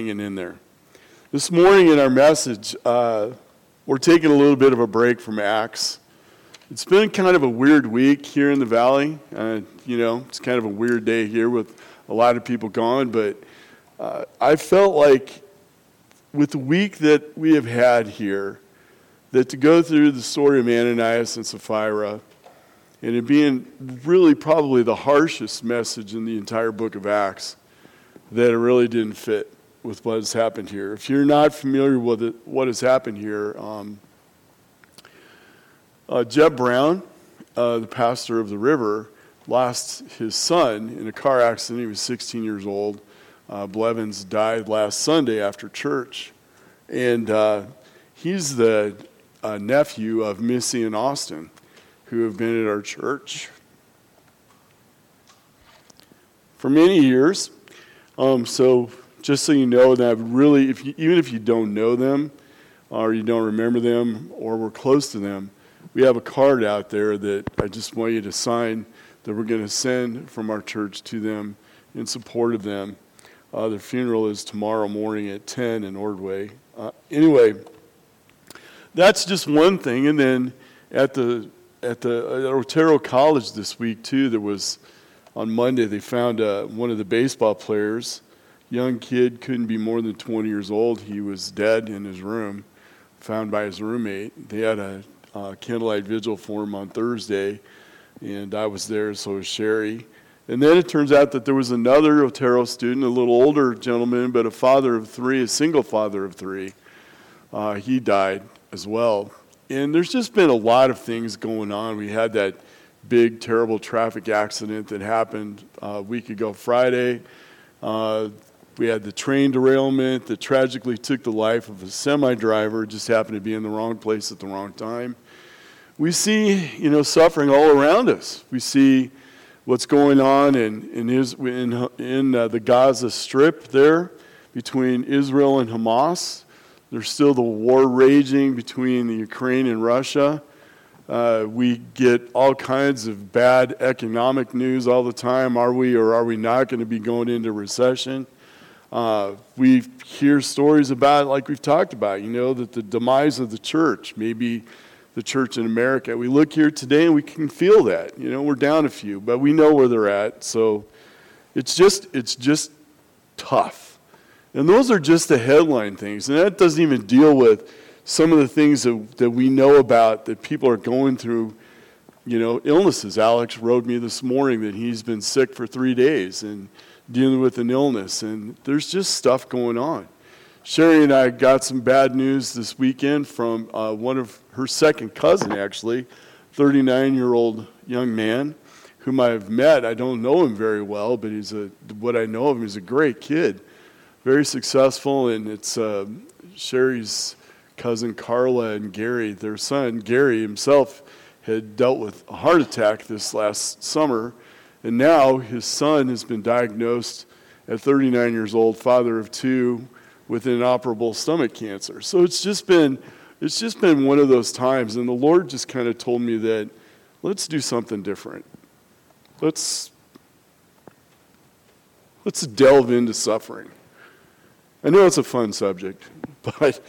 hanging in there. This morning in our message, uh, we're taking a little bit of a break from Acts. It's been kind of a weird week here in the valley. Uh, you know, it's kind of a weird day here with a lot of people gone, but uh, I felt like with the week that we have had here, that to go through the story of Ananias and Sapphira, and it being really probably the harshest message in the entire book of Acts, that it really didn't fit with what has happened here. If you're not familiar with it, what has happened here, um, uh, Jeb Brown, uh, the pastor of the river, lost his son in a car accident. He was 16 years old. Uh, Blevins died last Sunday after church. And uh, he's the uh, nephew of Missy and Austin, who have been at our church for many years. Um, so just so you know that really, if you, even if you don't know them or you don't remember them or we're close to them, we have a card out there that I just want you to sign that we're going to send from our church to them in support of them. Uh, their funeral is tomorrow morning at 10 in Ordway. Uh, anyway, that's just one thing. And then at the at the at Otero College this week too, there was on Monday they found uh, one of the baseball players young kid, couldn't be more than 20 years old. He was dead in his room, found by his roommate. They had a uh, candlelight vigil for him on Thursday, and I was there, so was Sherry. And then it turns out that there was another Otero student, a little older gentleman, but a father of three, a single father of three. Uh, he died as well. And there's just been a lot of things going on. We had that big, terrible traffic accident that happened uh, a week ago Friday. Uh, we had the train derailment that tragically took the life of a semi driver, just happened to be in the wrong place at the wrong time. We see, you know, suffering all around us. We see what's going on in, in, in, in uh, the Gaza Strip there between Israel and Hamas. There's still the war raging between the Ukraine and Russia. Uh, we get all kinds of bad economic news all the time. Are we or are we not going to be going into recession? Uh, we hear stories about, like we've talked about, you know, that the demise of the church, maybe the church in America. We look here today and we can feel that. You know, we're down a few, but we know where they're at. So it's just, it's just tough. And those are just the headline things. And that doesn't even deal with some of the things that, that we know about that people are going through, you know, illnesses. Alex wrote me this morning that he's been sick for three days. And, dealing with an illness, and there's just stuff going on. Sherry and I got some bad news this weekend from uh, one of her second cousin, actually, 39 year old young man whom I've met. I don't know him very well, but he's a what I know of him. He's a great kid, very successful, and it's uh, Sherry's cousin Carla and Gary. Their son Gary himself had dealt with a heart attack this last summer and now his son has been diagnosed at 39 years old, father of two, with inoperable stomach cancer. So it's just been it's just been one of those times and the Lord just kind of told me that let's do something different. Let's let's delve into suffering. I know it's a fun subject, but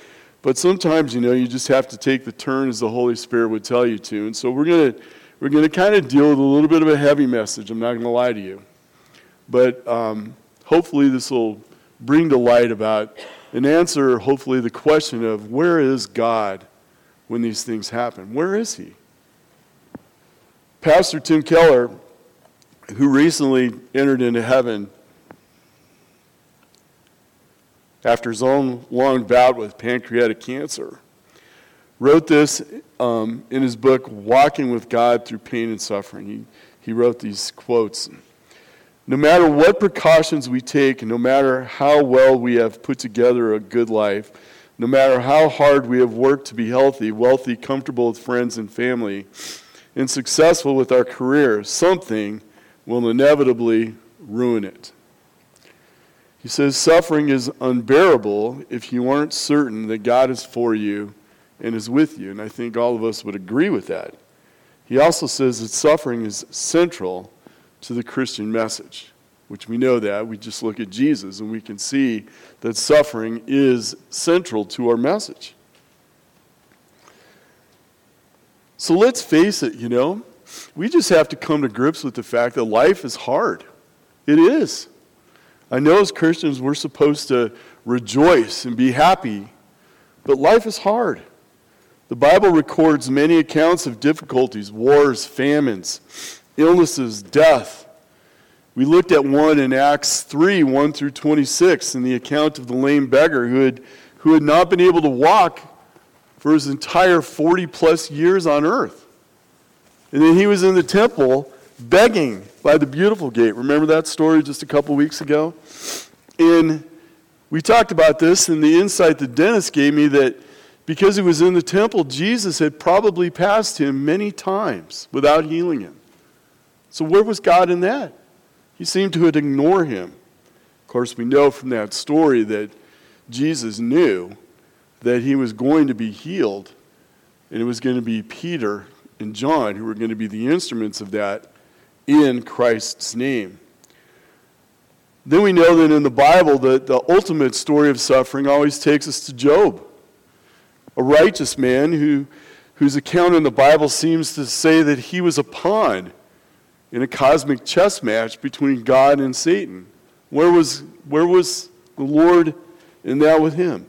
but sometimes you know you just have to take the turn as the Holy Spirit would tell you to. And so we're going to we're going to kind of deal with a little bit of a heavy message. I'm not going to lie to you. But um, hopefully, this will bring to light about and answer, hopefully, the question of where is God when these things happen? Where is He? Pastor Tim Keller, who recently entered into heaven after his own long bout with pancreatic cancer, wrote this um, in his book, Walking with God Through Pain and Suffering. He, he wrote these quotes No matter what precautions we take, no matter how well we have put together a good life, no matter how hard we have worked to be healthy, wealthy, comfortable with friends and family, and successful with our career, something will inevitably ruin it. He says suffering is unbearable if you aren't certain that God is for you and is with you. And I think all of us would agree with that. He also says that suffering is central to the Christian message. which we know that. We just look at Jesus and we can see that suffering is central to our message. So let's face it, you know, we just have to come to grips with the fact that life is hard. It is. I know as Christians we're supposed to rejoice and be happy, but life is hard. The Bible records many accounts of difficulties, wars, famines, illnesses, death. We looked at one in Acts 3 1 through 26 in the account of the lame beggar who had, who had not been able to walk for his entire 40 plus years on earth. And then he was in the temple begging by the beautiful gate. Remember that story just a couple weeks ago? And we talked about this, and the insight that Dennis gave me that because he was in the temple, Jesus had probably passed him many times without healing him. So, where was God in that? He seemed to ignore him. Of course, we know from that story that Jesus knew that he was going to be healed, and it was going to be Peter and John who were going to be the instruments of that in Christ's name. Then we know that in the Bible that the ultimate story of suffering always takes us to Job, a righteous man who, whose account in the Bible seems to say that he was a pawn in a cosmic chess match between God and Satan. Where was, where was the Lord in that with him?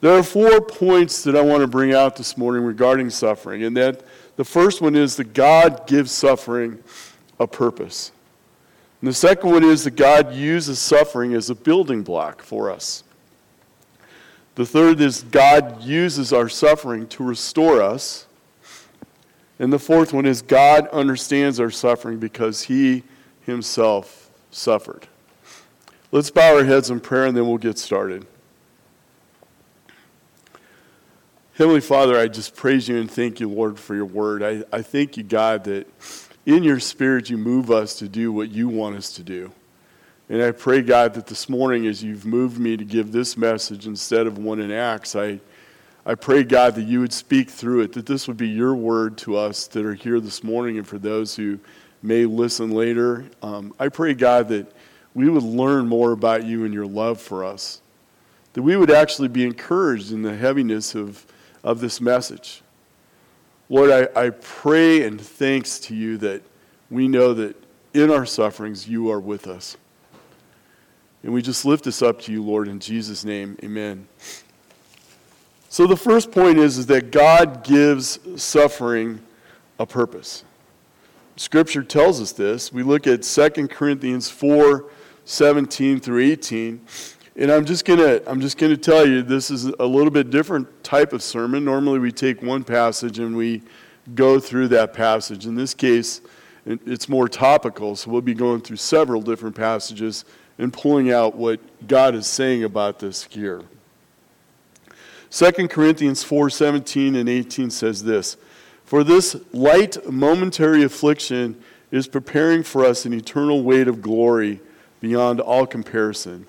There are four points that I want to bring out this morning regarding suffering, and that the first one is that God gives suffering a purpose. And the second one is that God uses suffering as a building block for us. The third is God uses our suffering to restore us. And the fourth one is God understands our suffering because he himself suffered. Let's bow our heads in prayer and then we'll get started. Heavenly Father, I just praise you and thank you, Lord, for your word. I, I thank you, God, that in your spirit you move us to do what you want us to do. And I pray, God, that this morning, as you've moved me to give this message instead of one in Acts, I, I pray, God, that you would speak through it, that this would be your word to us that are here this morning and for those who may listen later. Um, I pray, God, that we would learn more about you and your love for us, that we would actually be encouraged in the heaviness of of this message. Lord, I, I pray and thanks to you that we know that in our sufferings you are with us. And we just lift this up to you, Lord, in Jesus' name. Amen. So the first point is, is that God gives suffering a purpose. Scripture tells us this. We look at 2 Corinthians 4 17 through 18. And I'm just gonna I'm just gonna tell you this is a little bit different type of sermon. Normally we take one passage and we go through that passage. In this case, it's more topical, so we'll be going through several different passages and pulling out what God is saying about this gear. 2 Corinthians 4:17 and 18 says this, "For this light momentary affliction is preparing for us an eternal weight of glory beyond all comparison."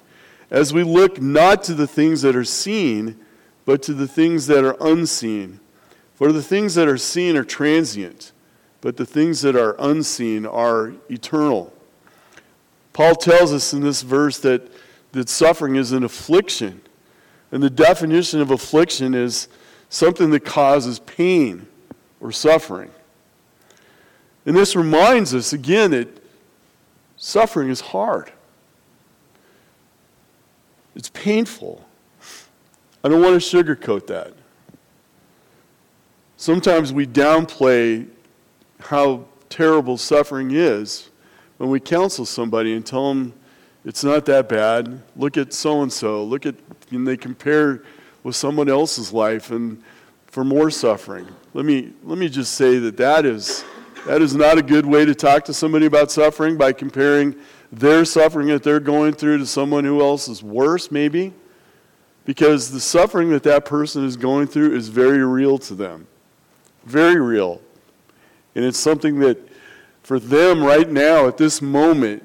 as we look not to the things that are seen, but to the things that are unseen. For the things that are seen are transient, but the things that are unseen are eternal. Paul tells us in this verse that, that suffering is an affliction. And the definition of affliction is something that causes pain or suffering. And this reminds us again that suffering is hard. It's painful. I don't want to sugarcoat that. Sometimes we downplay how terrible suffering is when we counsel somebody and tell them it's not that bad. Look at so and so. Look at, and they compare with someone else's life and for more suffering. Let me, let me just say that that is, that is not a good way to talk to somebody about suffering by comparing their suffering that they're going through to someone who else is worse, maybe. Because the suffering that that person is going through is very real to them. Very real. And it's something that for them right now, at this moment,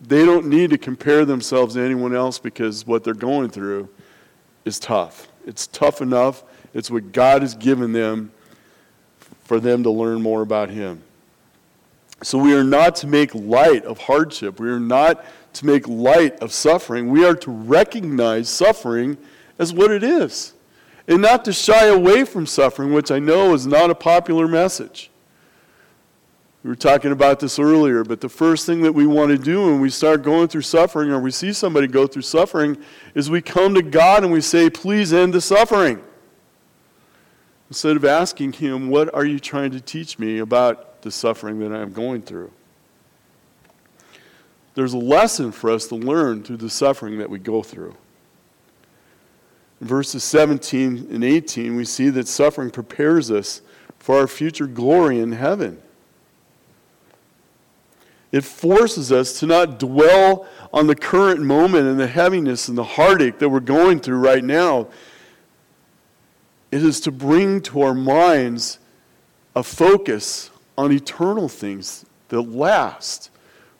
they don't need to compare themselves to anyone else because what they're going through is tough. It's tough enough. It's what God has given them for them to learn more about Him. So we are not to make light of hardship. We are not to make light of suffering. We are to recognize suffering as what it is and not to shy away from suffering, which I know is not a popular message. We were talking about this earlier, but the first thing that we want to do when we start going through suffering or we see somebody go through suffering is we come to God and we say, Please end the suffering. Instead of asking Him, What are you trying to teach me about the suffering that I'm going through? There's a lesson for us to learn through the suffering that we go through. In verses 17 and 18, we see that suffering prepares us for our future glory in heaven. It forces us to not dwell on the current moment and the heaviness and the heartache that we're going through right now. It is to bring to our minds a focus on eternal things that last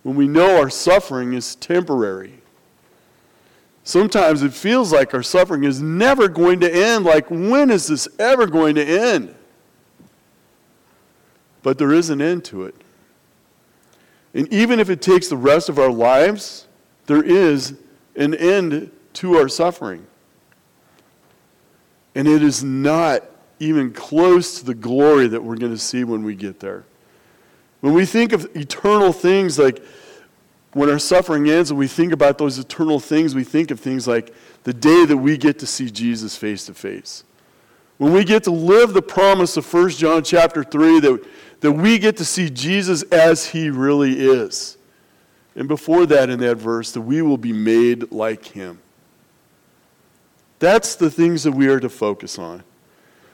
when we know our suffering is temporary. Sometimes it feels like our suffering is never going to end. Like, when is this ever going to end? But there is an end to it. And even if it takes the rest of our lives, there is an end to our suffering. And it is not even close to the glory that we're going to see when we get there. When we think of eternal things, like when our suffering ends and we think about those eternal things, we think of things like the day that we get to see Jesus face to face. When we get to live the promise of 1 John chapter 3 that that we get to see Jesus as he really is. And before that, in that verse, that we will be made like him. That's the things that we are to focus on.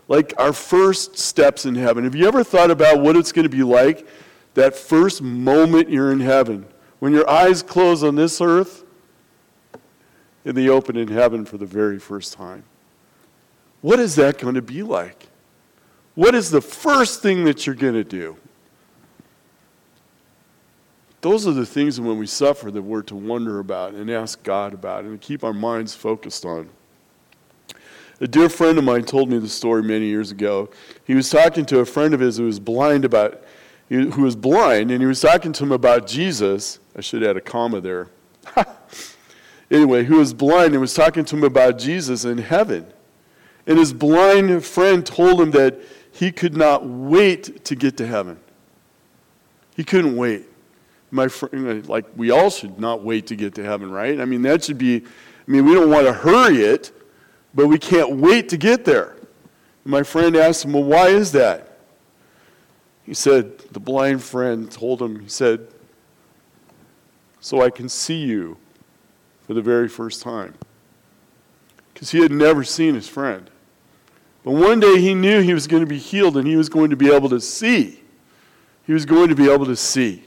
Like our first steps in heaven. Have you ever thought about what it's going to be like that first moment you're in heaven? When your eyes close on this earth and they open in heaven for the very first time. What is that going to be like? What is the first thing that you're going to do? Those are the things when we suffer that we're to wonder about and ask God about and keep our minds focused on. A dear friend of mine told me the story many years ago. He was talking to a friend of his who was blind about who was blind and he was talking to him about Jesus. I should add a comma there. anyway, who was blind and was talking to him about Jesus in heaven. And his blind friend told him that he could not wait to get to heaven. He couldn't wait. My friend, like we all should not wait to get to heaven, right? I mean, that should be, I mean, we don't want to hurry it, but we can't wait to get there. My friend asked him, Well, why is that? He said, The blind friend told him, He said, So I can see you for the very first time. Because he had never seen his friend. But one day he knew he was going to be healed and he was going to be able to see. He was going to be able to see.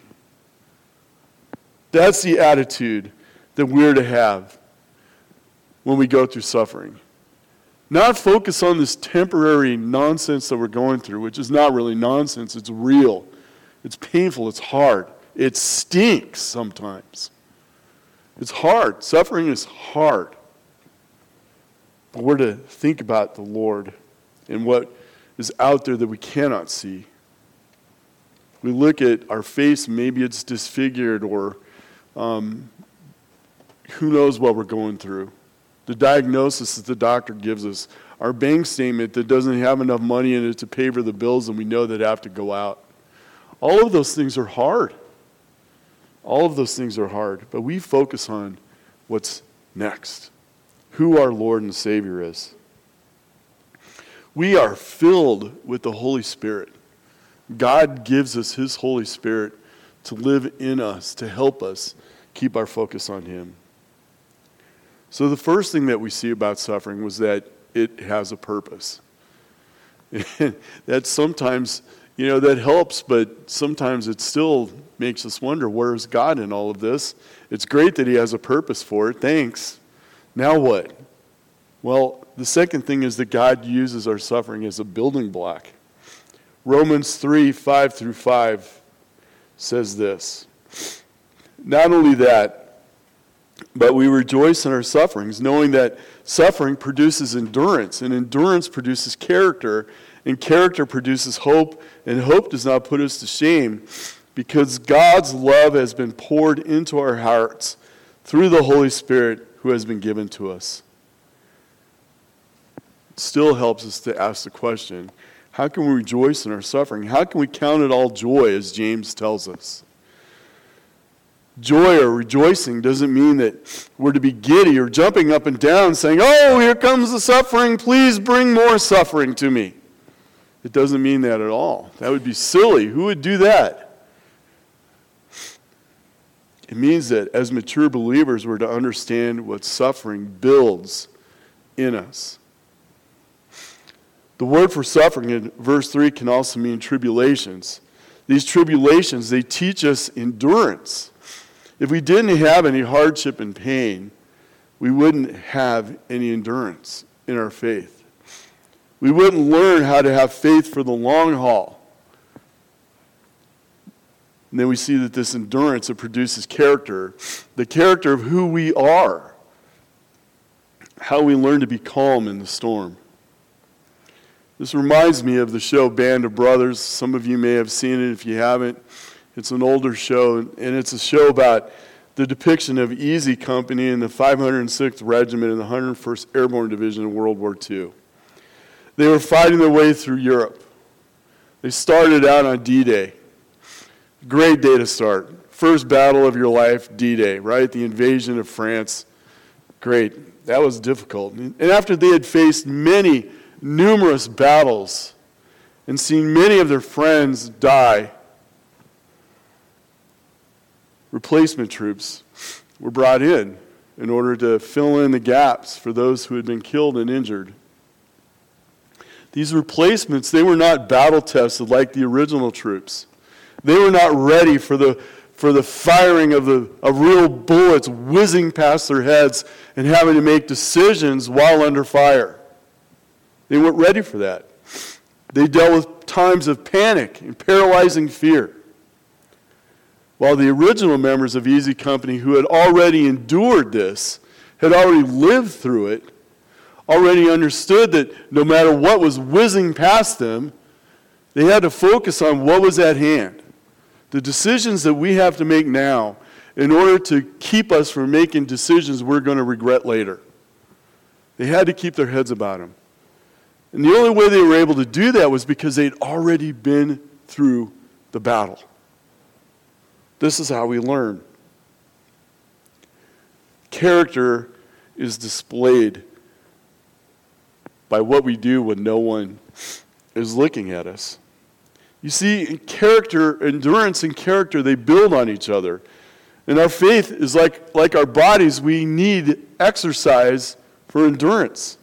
That's the attitude that we're to have when we go through suffering. Not focus on this temporary nonsense that we're going through, which is not really nonsense, it's real. It's painful, it's hard. It stinks sometimes. It's hard. Suffering is hard. But we're to think about the Lord and what is out there that we cannot see. We look at our face, maybe it's disfigured, or um, who knows what we're going through. The diagnosis that the doctor gives us, our bank statement that doesn't have enough money in it to pay for the bills, and we know that have to go out. All of those things are hard. All of those things are hard, but we focus on what's next, who our Lord and Savior is. We are filled with the Holy Spirit. God gives us His Holy Spirit to live in us, to help us keep our focus on Him. So, the first thing that we see about suffering was that it has a purpose. that sometimes, you know, that helps, but sometimes it still makes us wonder where is God in all of this? It's great that He has a purpose for it. Thanks. Now what? Well, the second thing is that God uses our suffering as a building block. Romans 3 5 through 5 says this Not only that, but we rejoice in our sufferings, knowing that suffering produces endurance, and endurance produces character, and character produces hope, and hope does not put us to shame because God's love has been poured into our hearts through the Holy Spirit who has been given to us. Still helps us to ask the question how can we rejoice in our suffering? How can we count it all joy, as James tells us? Joy or rejoicing doesn't mean that we're to be giddy or jumping up and down saying, Oh, here comes the suffering. Please bring more suffering to me. It doesn't mean that at all. That would be silly. Who would do that? It means that as mature believers, we're to understand what suffering builds in us. The word for suffering in verse 3 can also mean tribulations. These tribulations, they teach us endurance. If we didn't have any hardship and pain, we wouldn't have any endurance in our faith. We wouldn't learn how to have faith for the long haul. And then we see that this endurance, it produces character, the character of who we are, how we learn to be calm in the storm. This reminds me of the show Band of Brothers. Some of you may have seen it if you haven't. It's an older show, and it's a show about the depiction of Easy Company in the 506th Regiment in the 101st Airborne Division in World War II. They were fighting their way through Europe. They started out on D Day. Great day to start. First battle of your life, D Day, right? The invasion of France. Great. That was difficult. And after they had faced many, numerous battles and seen many of their friends die, replacement troops were brought in in order to fill in the gaps for those who had been killed and injured. These replacements, they were not battle tested like the original troops. They were not ready for the, for the firing of, the, of real bullets whizzing past their heads and having to make decisions while under fire. They weren't ready for that. They dealt with times of panic and paralyzing fear. While the original members of Easy Company, who had already endured this, had already lived through it, already understood that no matter what was whizzing past them, they had to focus on what was at hand. The decisions that we have to make now in order to keep us from making decisions we're going to regret later. They had to keep their heads about them. And the only way they were able to do that was because they'd already been through the battle. This is how we learn. Character is displayed by what we do when no one is looking at us. You see, character, endurance and character, they build on each other. And our faith is like, like our bodies, we need exercise for endurance.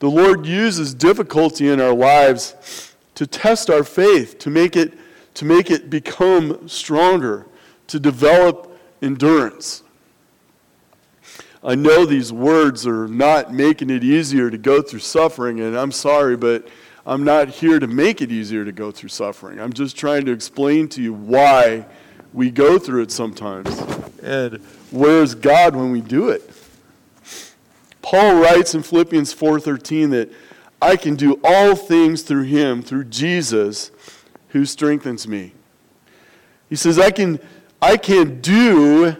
The Lord uses difficulty in our lives to test our faith, to make it, to make it become stronger, to develop endurance. I know these words are not making it easier to go through suffering, and I'm sorry, but I'm not here to make it easier to go through suffering. I'm just trying to explain to you why we go through it sometimes. And where's God when we do it? Paul writes in Philippians 4:13 that I can do all things through him, through Jesus who strengthens me. He says I can I can do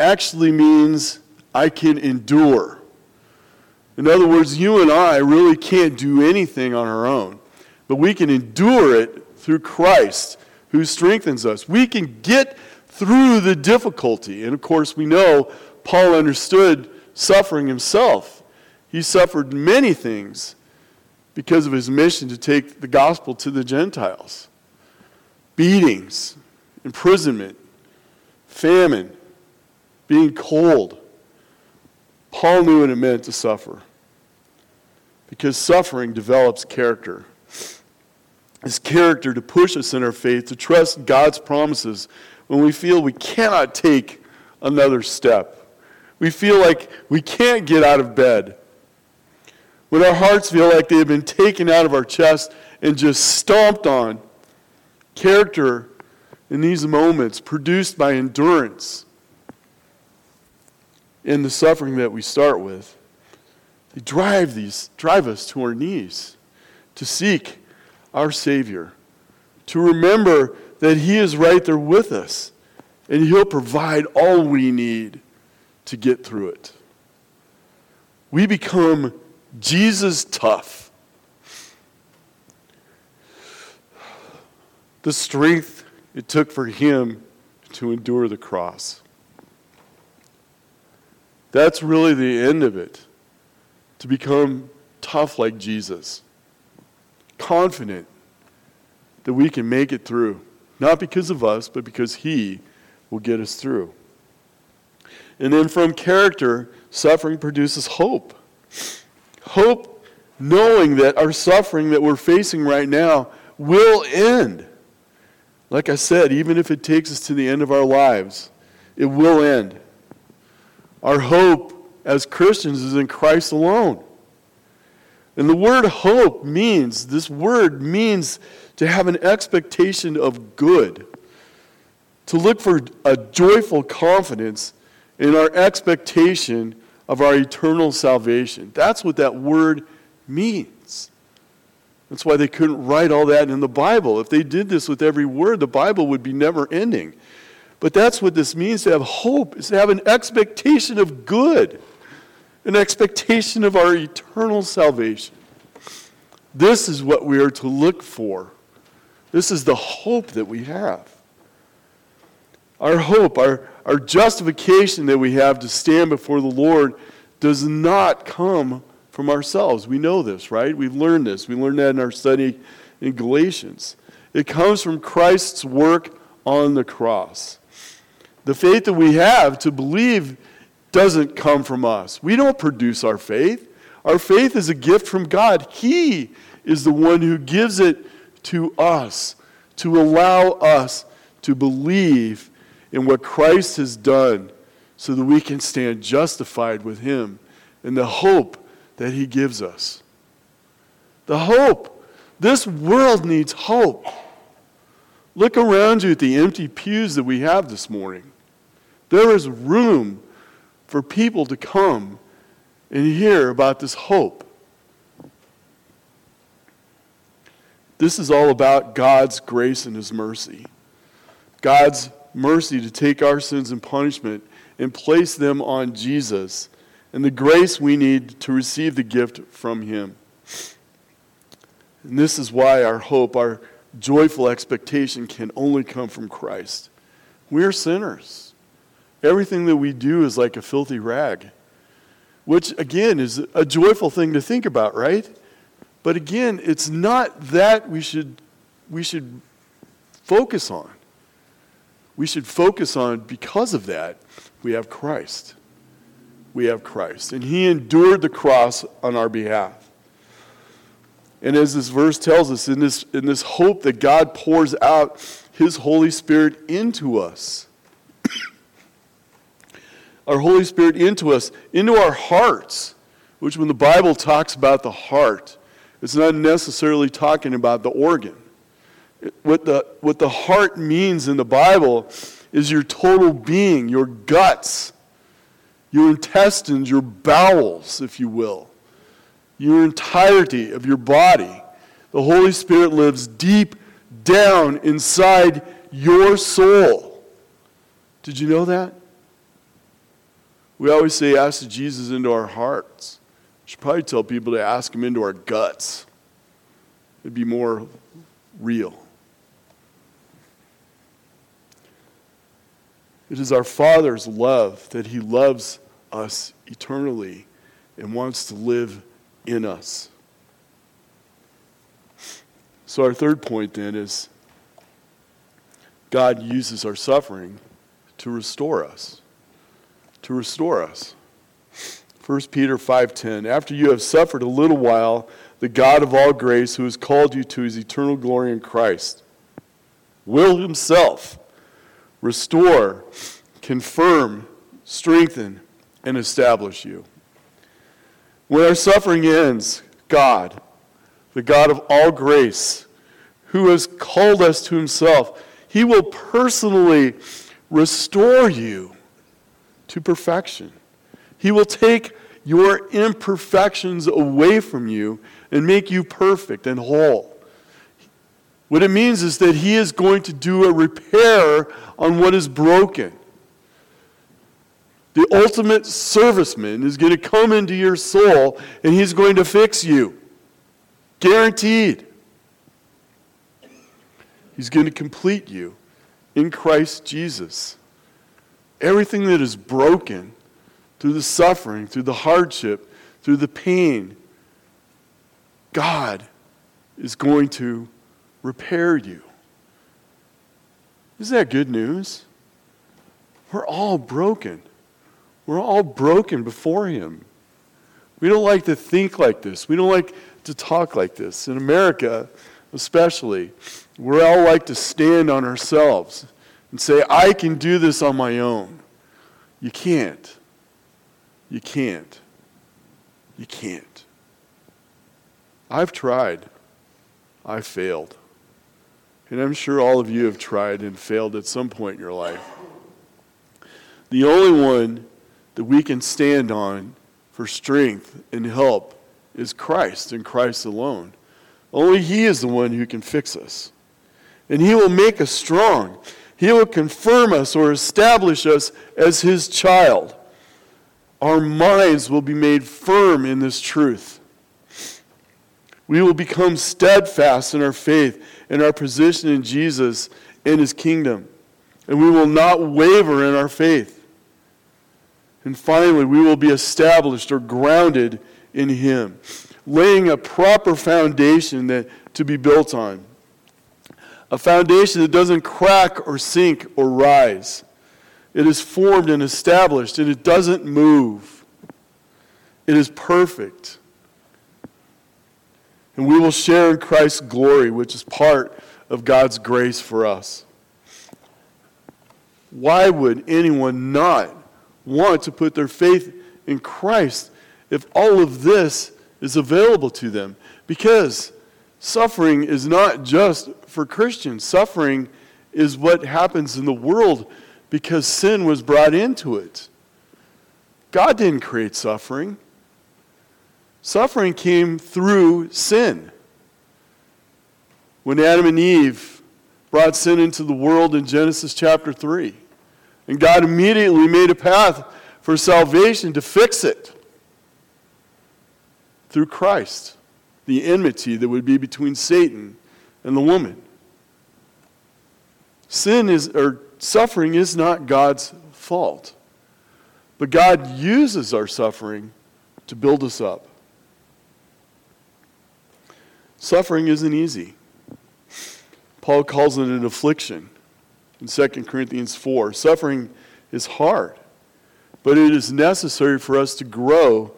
actually means I can endure. In other words, you and I really can't do anything on our own, but we can endure it through Christ who strengthens us. We can get through the difficulty. And of course, we know Paul understood suffering himself. He suffered many things because of his mission to take the gospel to the Gentiles beatings, imprisonment, famine, being cold Paul knew what it meant to suffer because suffering develops character. It's character to push us in our faith, to trust God's promises when we feel we cannot take another step. We feel like we can't get out of bed. When our hearts feel like they have been taken out of our chest and just stomped on. Character in these moments produced by endurance in the suffering that we start with, they drive these drive us to our knees to seek our Savior, to remember that He is right there with us and He'll provide all we need to get through it. We become Jesus tough. The strength it took for Him to endure the cross. That's really the end of it. To become tough like Jesus. Confident that we can make it through. Not because of us, but because He will get us through. And then from character, suffering produces hope. Hope knowing that our suffering that we're facing right now will end. Like I said, even if it takes us to the end of our lives, it will end. Our hope as Christians is in Christ alone. And the word hope means, this word means to have an expectation of good, to look for a joyful confidence in our expectation of our eternal salvation. That's what that word means. That's why they couldn't write all that in the Bible. If they did this with every word, the Bible would be never ending. But that's what this means to have hope, is to have an expectation of good an expectation of our eternal salvation. This is what we are to look for. This is the hope that we have. Our hope, our, our justification that we have to stand before the Lord does not come from ourselves. We know this, right? We've learned this. We learned that in our study in Galatians. It comes from Christ's work on the cross. The faith that we have to believe doesn't come from us. We don't produce our faith. Our faith is a gift from God. He is the one who gives it to us to allow us to believe in what Christ has done so that we can stand justified with Him in the hope that He gives us. The hope. This world needs hope. Look around you at the empty pews that we have this morning. There is room for people to come and hear about this hope. This is all about God's grace and His mercy. God's mercy to take our sins and punishment and place them on Jesus, and the grace we need to receive the gift from Him. And this is why our hope, our joyful expectation can only come from Christ. We're sinners. Everything that we do is like a filthy rag, which again is a joyful thing to think about, right? But again, it's not that we should, we should focus on. We should focus on, because of that, we have Christ. We have Christ. And He endured the cross on our behalf. And as this verse tells us, in this, in this hope that God pours out His Holy Spirit into us our Holy Spirit into us, into our hearts, which when the Bible talks about the heart, it's not necessarily talking about the organ. What the, what the heart means in the Bible is your total being, your guts, your intestines, your bowels, if you will, your entirety of your body. The Holy Spirit lives deep down inside your soul. Did you know that? We always say, ask Jesus into our hearts. I should probably tell people to ask him into our guts. It'd be more real. It is our Father's love that He loves us eternally and wants to live in us. So, our third point then is God uses our suffering to restore us to restore us. 1 Peter 5:10 After you have suffered a little while the God of all grace who has called you to his eternal glory in Christ will himself restore confirm strengthen and establish you. When our suffering ends God the God of all grace who has called us to himself he will personally restore you to perfection. He will take your imperfections away from you and make you perfect and whole. What it means is that He is going to do a repair on what is broken. The ultimate serviceman is going to come into your soul and He's going to fix you. Guaranteed. He's going to complete you in Christ Jesus. Everything that is broken through the suffering, through the hardship, through the pain, God is going to repair you. Isn't that good news? We're all broken. We're all broken before Him. We don't like to think like this. We don't like to talk like this. In America, especially, we all like to stand on ourselves and say, I can do this on my own. You can't. You can't. You can't. I've tried. I failed. And I'm sure all of you have tried and failed at some point in your life. The only one that we can stand on for strength and help is Christ and Christ alone. Only He is the one who can fix us. And He will make us strong. He will confirm us or establish us as His child. Our minds will be made firm in this truth. We will become steadfast in our faith and our position in Jesus and His kingdom. And we will not waver in our faith. And finally, we will be established or grounded in Him laying a proper foundation that, to be built on. A foundation that doesn't crack or sink or rise. It is formed and established, and it doesn't move. It is perfect. And we will share in Christ's glory, which is part of God's grace for us. Why would anyone not want to put their faith in Christ if all of this is available to them. Because suffering is not just for Christians, suffering is what happens in the world because sin was brought into it. God didn't create suffering. Suffering came through sin. When Adam and Eve brought sin into the world in Genesis chapter 3, and God immediately made a path for salvation to fix it through Christ, the enmity that would be between Satan and the woman. Sin is, or suffering is not God's fault. But God uses our suffering to build us up. Suffering isn't easy. Paul calls it an affliction in 2 Corinthians 4. Suffering is hard, but it is necessary for us to grow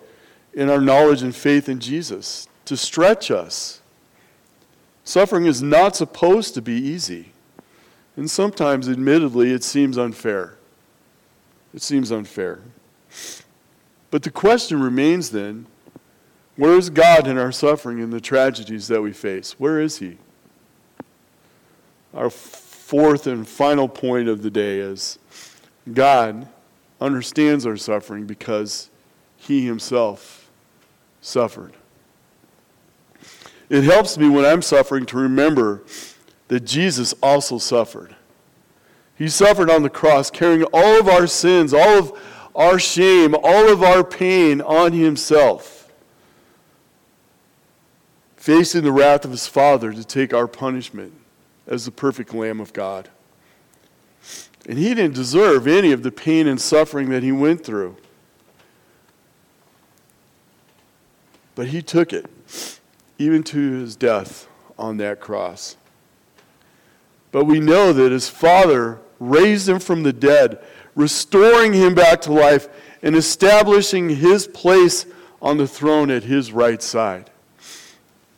in our knowledge and faith in Jesus, to stretch us. Suffering is not supposed to be easy. And sometimes, admittedly, it seems unfair. It seems unfair. But the question remains then where is God in our suffering and the tragedies that we face? Where is He? Our fourth and final point of the day is God understands our suffering because He Himself suffered. It helps me when I'm suffering to remember that Jesus also suffered. He suffered on the cross, carrying all of our sins, all of our shame, all of our pain on himself, facing the wrath of his Father to take our punishment as the perfect Lamb of God. And he didn't deserve any of the pain and suffering that he went through. But he took it, even to his death on that cross. But we know that his Father raised him from the dead, restoring him back to life and establishing his place on the throne at his right side,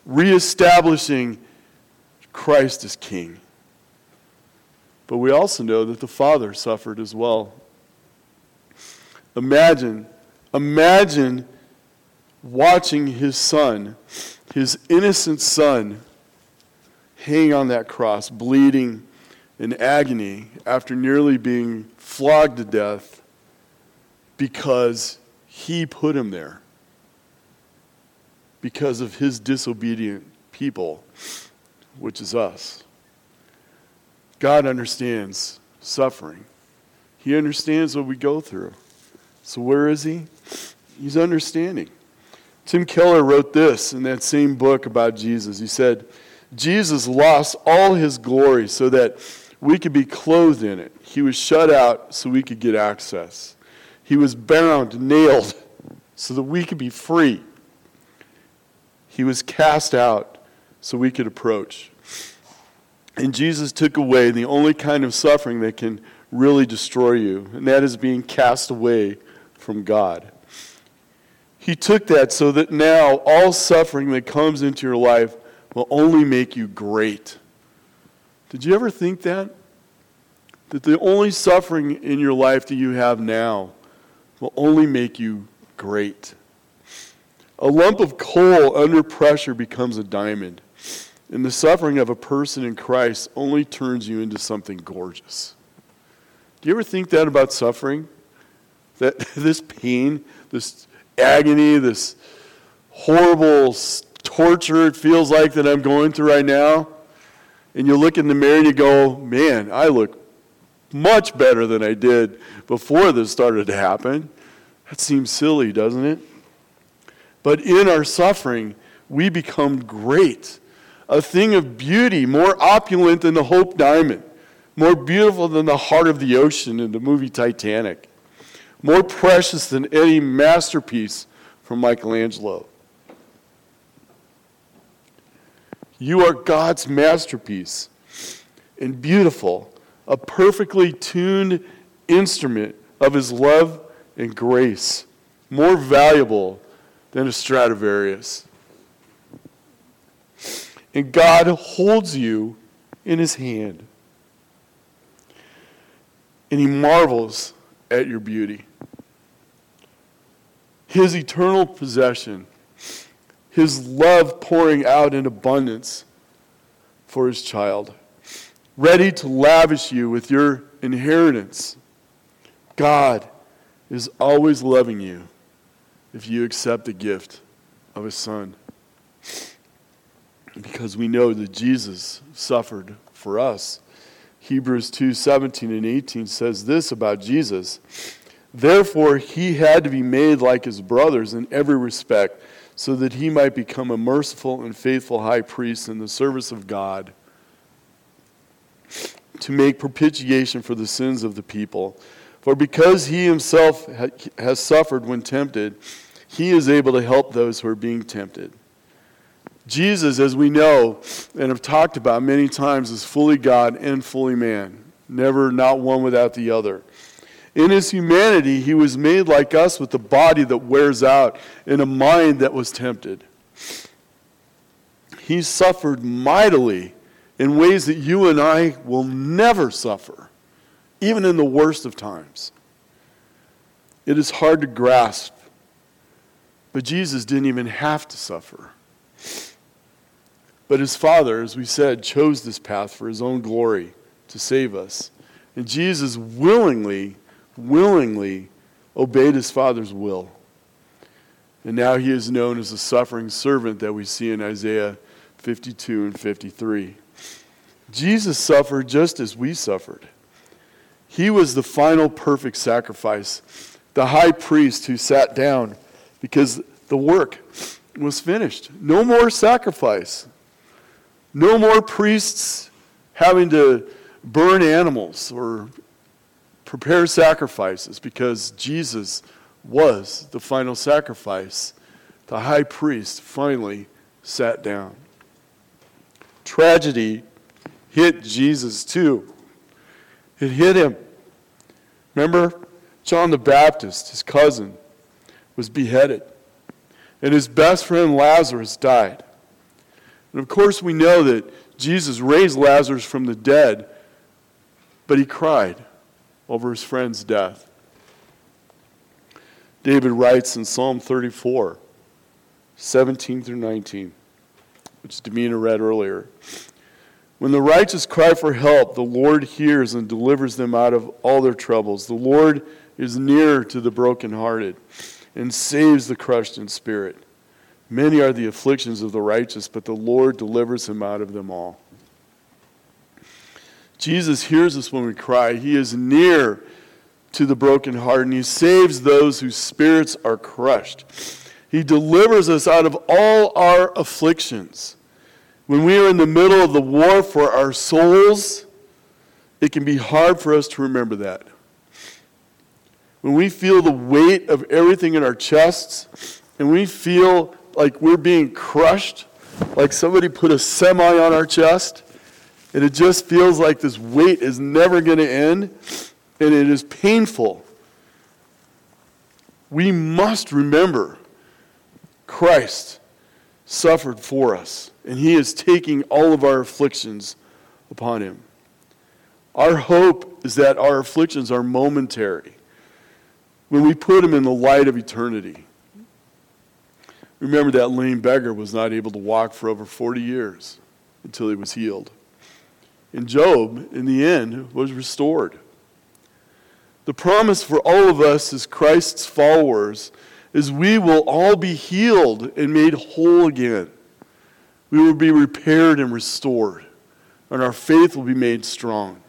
reestablishing Christ as king. But we also know that the Father suffered as well. Imagine, imagine watching his son, his innocent son, hang on that cross, bleeding in agony after nearly being flogged to death because he put him there, because of his disobedient people, which is us. God understands suffering. He understands what we go through. So, where is He? He's understanding. Tim Keller wrote this in that same book about Jesus. He said, Jesus lost all his glory so that we could be clothed in it. He was shut out so we could get access. He was bound, nailed, so that we could be free. He was cast out so we could approach. And Jesus took away the only kind of suffering that can really destroy you, and that is being cast away from God. He took that so that now all suffering that comes into your life will only make you great. Did you ever think that? That the only suffering in your life that you have now will only make you great. A lump of coal under pressure becomes a diamond, and the suffering of a person in Christ only turns you into something gorgeous. Do you ever think that about suffering? That this pain, this agony, this horrible torture it feels like that I'm going through right now. And you look in the mirror and you go, man, I look much better than I did before this started to happen. That seems silly, doesn't it? But in our suffering, we become great. A thing of beauty, more opulent than the Hope Diamond, more beautiful than the heart of the ocean in the movie Titanic more precious than any masterpiece from Michelangelo. You are God's masterpiece and beautiful, a perfectly tuned instrument of His love and grace, more valuable than a Stradivarius. And God holds you in His hand. And He marvels at your beauty. His eternal possession, His love pouring out in abundance for His child, ready to lavish you with your inheritance. God is always loving you if you accept the gift of His Son. Because we know that Jesus suffered for us Hebrews 2 17 and 18 says this about Jesus. Therefore, he had to be made like his brothers in every respect, so that he might become a merciful and faithful high priest in the service of God to make propitiation for the sins of the people. For because he himself has suffered when tempted, he is able to help those who are being tempted. Jesus, as we know and have talked about many times, is fully God and fully man, never not one without the other. In his humanity, he was made like us with a body that wears out and a mind that was tempted. He suffered mightily in ways that you and I will never suffer, even in the worst of times. It is hard to grasp, but Jesus didn't even have to suffer. But his Father, as we said, chose this path for his own glory to save us. And Jesus willingly, willingly obeyed his Father's will. And now he is known as the suffering servant that we see in Isaiah 52 and 53. Jesus suffered just as we suffered. He was the final perfect sacrifice, the high priest who sat down because the work was finished. No more sacrifice. No more priests having to burn animals or prepare sacrifices because Jesus was the final sacrifice. The high priest finally sat down. Tragedy hit Jesus too. It hit him. Remember, John the Baptist, his cousin, was beheaded, and his best friend Lazarus died. And of course, we know that Jesus raised Lazarus from the dead, but he cried over his friend's death. David writes in Psalm 34, 17 through 19, which Demina read earlier. When the righteous cry for help, the Lord hears and delivers them out of all their troubles. The Lord is near to the brokenhearted and saves the crushed in spirit. Many are the afflictions of the righteous, but the Lord delivers him out of them all. Jesus hears us when we cry. He is near to the broken heart, and He saves those whose spirits are crushed. He delivers us out of all our afflictions. When we are in the middle of the war for our souls, it can be hard for us to remember that. When we feel the weight of everything in our chests, and we feel like we're being crushed, like somebody put a semi on our chest, and it just feels like this weight is never going to end, and it is painful. We must remember Christ suffered for us, and he is taking all of our afflictions upon him. Our hope is that our afflictions are momentary when we put him in the light of eternity. Remember that lame beggar was not able to walk for over 40 years until he was healed. And Job, in the end, was restored. The promise for all of us as Christ's followers is we will all be healed and made whole again. We will be repaired and restored, and our faith will be made strong.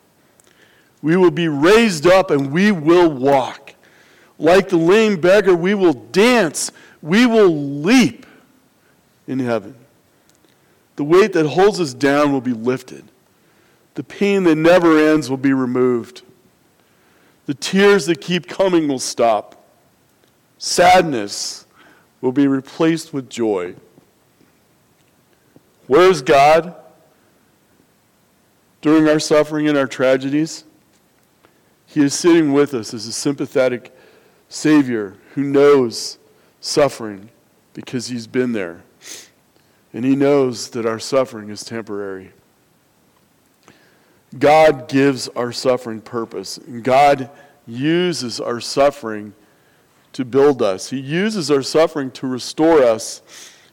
We will be raised up and we will walk. Like the lame beggar, we will dance, we will leap in heaven. The weight that holds us down will be lifted. The pain that never ends will be removed. The tears that keep coming will stop. Sadness will be replaced with joy. Where's God during our suffering and our tragedies? He is sitting with us as a sympathetic Savior who knows suffering because He's been there. And He knows that our suffering is temporary. God gives our suffering purpose, and God uses our suffering to build us. He uses our suffering to restore us,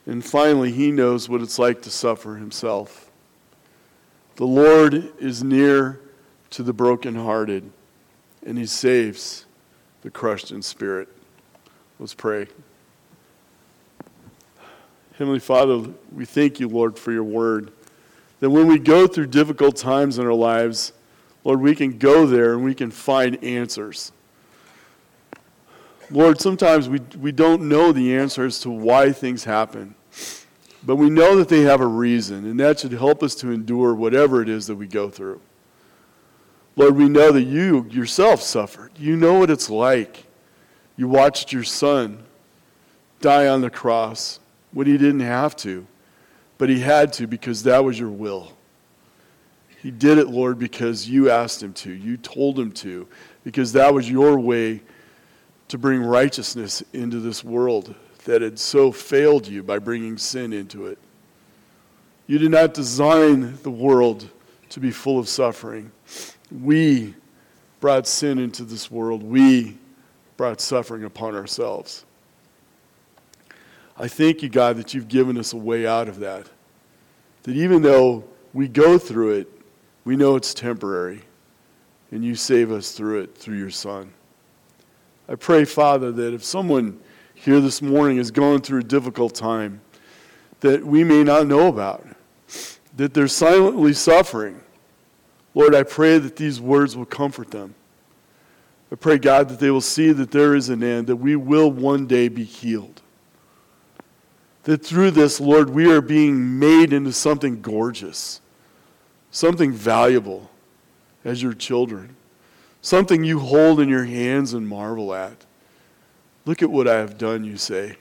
and finally, He knows what it's like to suffer Himself. The Lord is near to the brokenhearted, and He saves the crushed in spirit. Let's pray. Heavenly Father, we thank you, Lord, for your word that when we go through difficult times in our lives, Lord, we can go there and we can find answers. Lord, sometimes we, we don't know the answers to why things happen, but we know that they have a reason, and that should help us to endure whatever it is that we go through. Lord, we know that you yourself suffered. You know what it's like. You watched your son die on the cross when he didn't have to but he had to because that was your will. He did it, Lord, because you asked him to. You told him to, because that was your way to bring righteousness into this world that had so failed you by bringing sin into it. You did not design the world to be full of suffering. We brought sin into this world. We brought suffering upon ourselves. I thank you, God, that you've given us a way out of that. That even though we go through it, we know it's temporary, and you save us through it through your Son. I pray, Father, that if someone here this morning is going through a difficult time that we may not know about, that they're silently suffering, Lord, I pray that these words will comfort them. I pray, God, that they will see that there is an end, that we will one day be healed that through this, Lord, we are being made into something gorgeous, something valuable as your children, something you hold in your hands and marvel at. Look at what I have done, you say.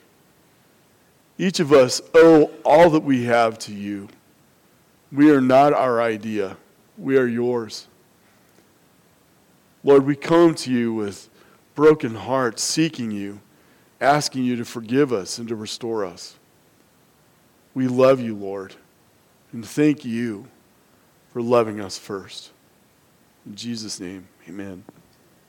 Each of us owe all that we have to you. We are not our idea, we are yours. Lord, we come to you with broken hearts, seeking you, asking you to forgive us and to restore us. We love you, Lord, and thank you for loving us first. In Jesus' name, amen.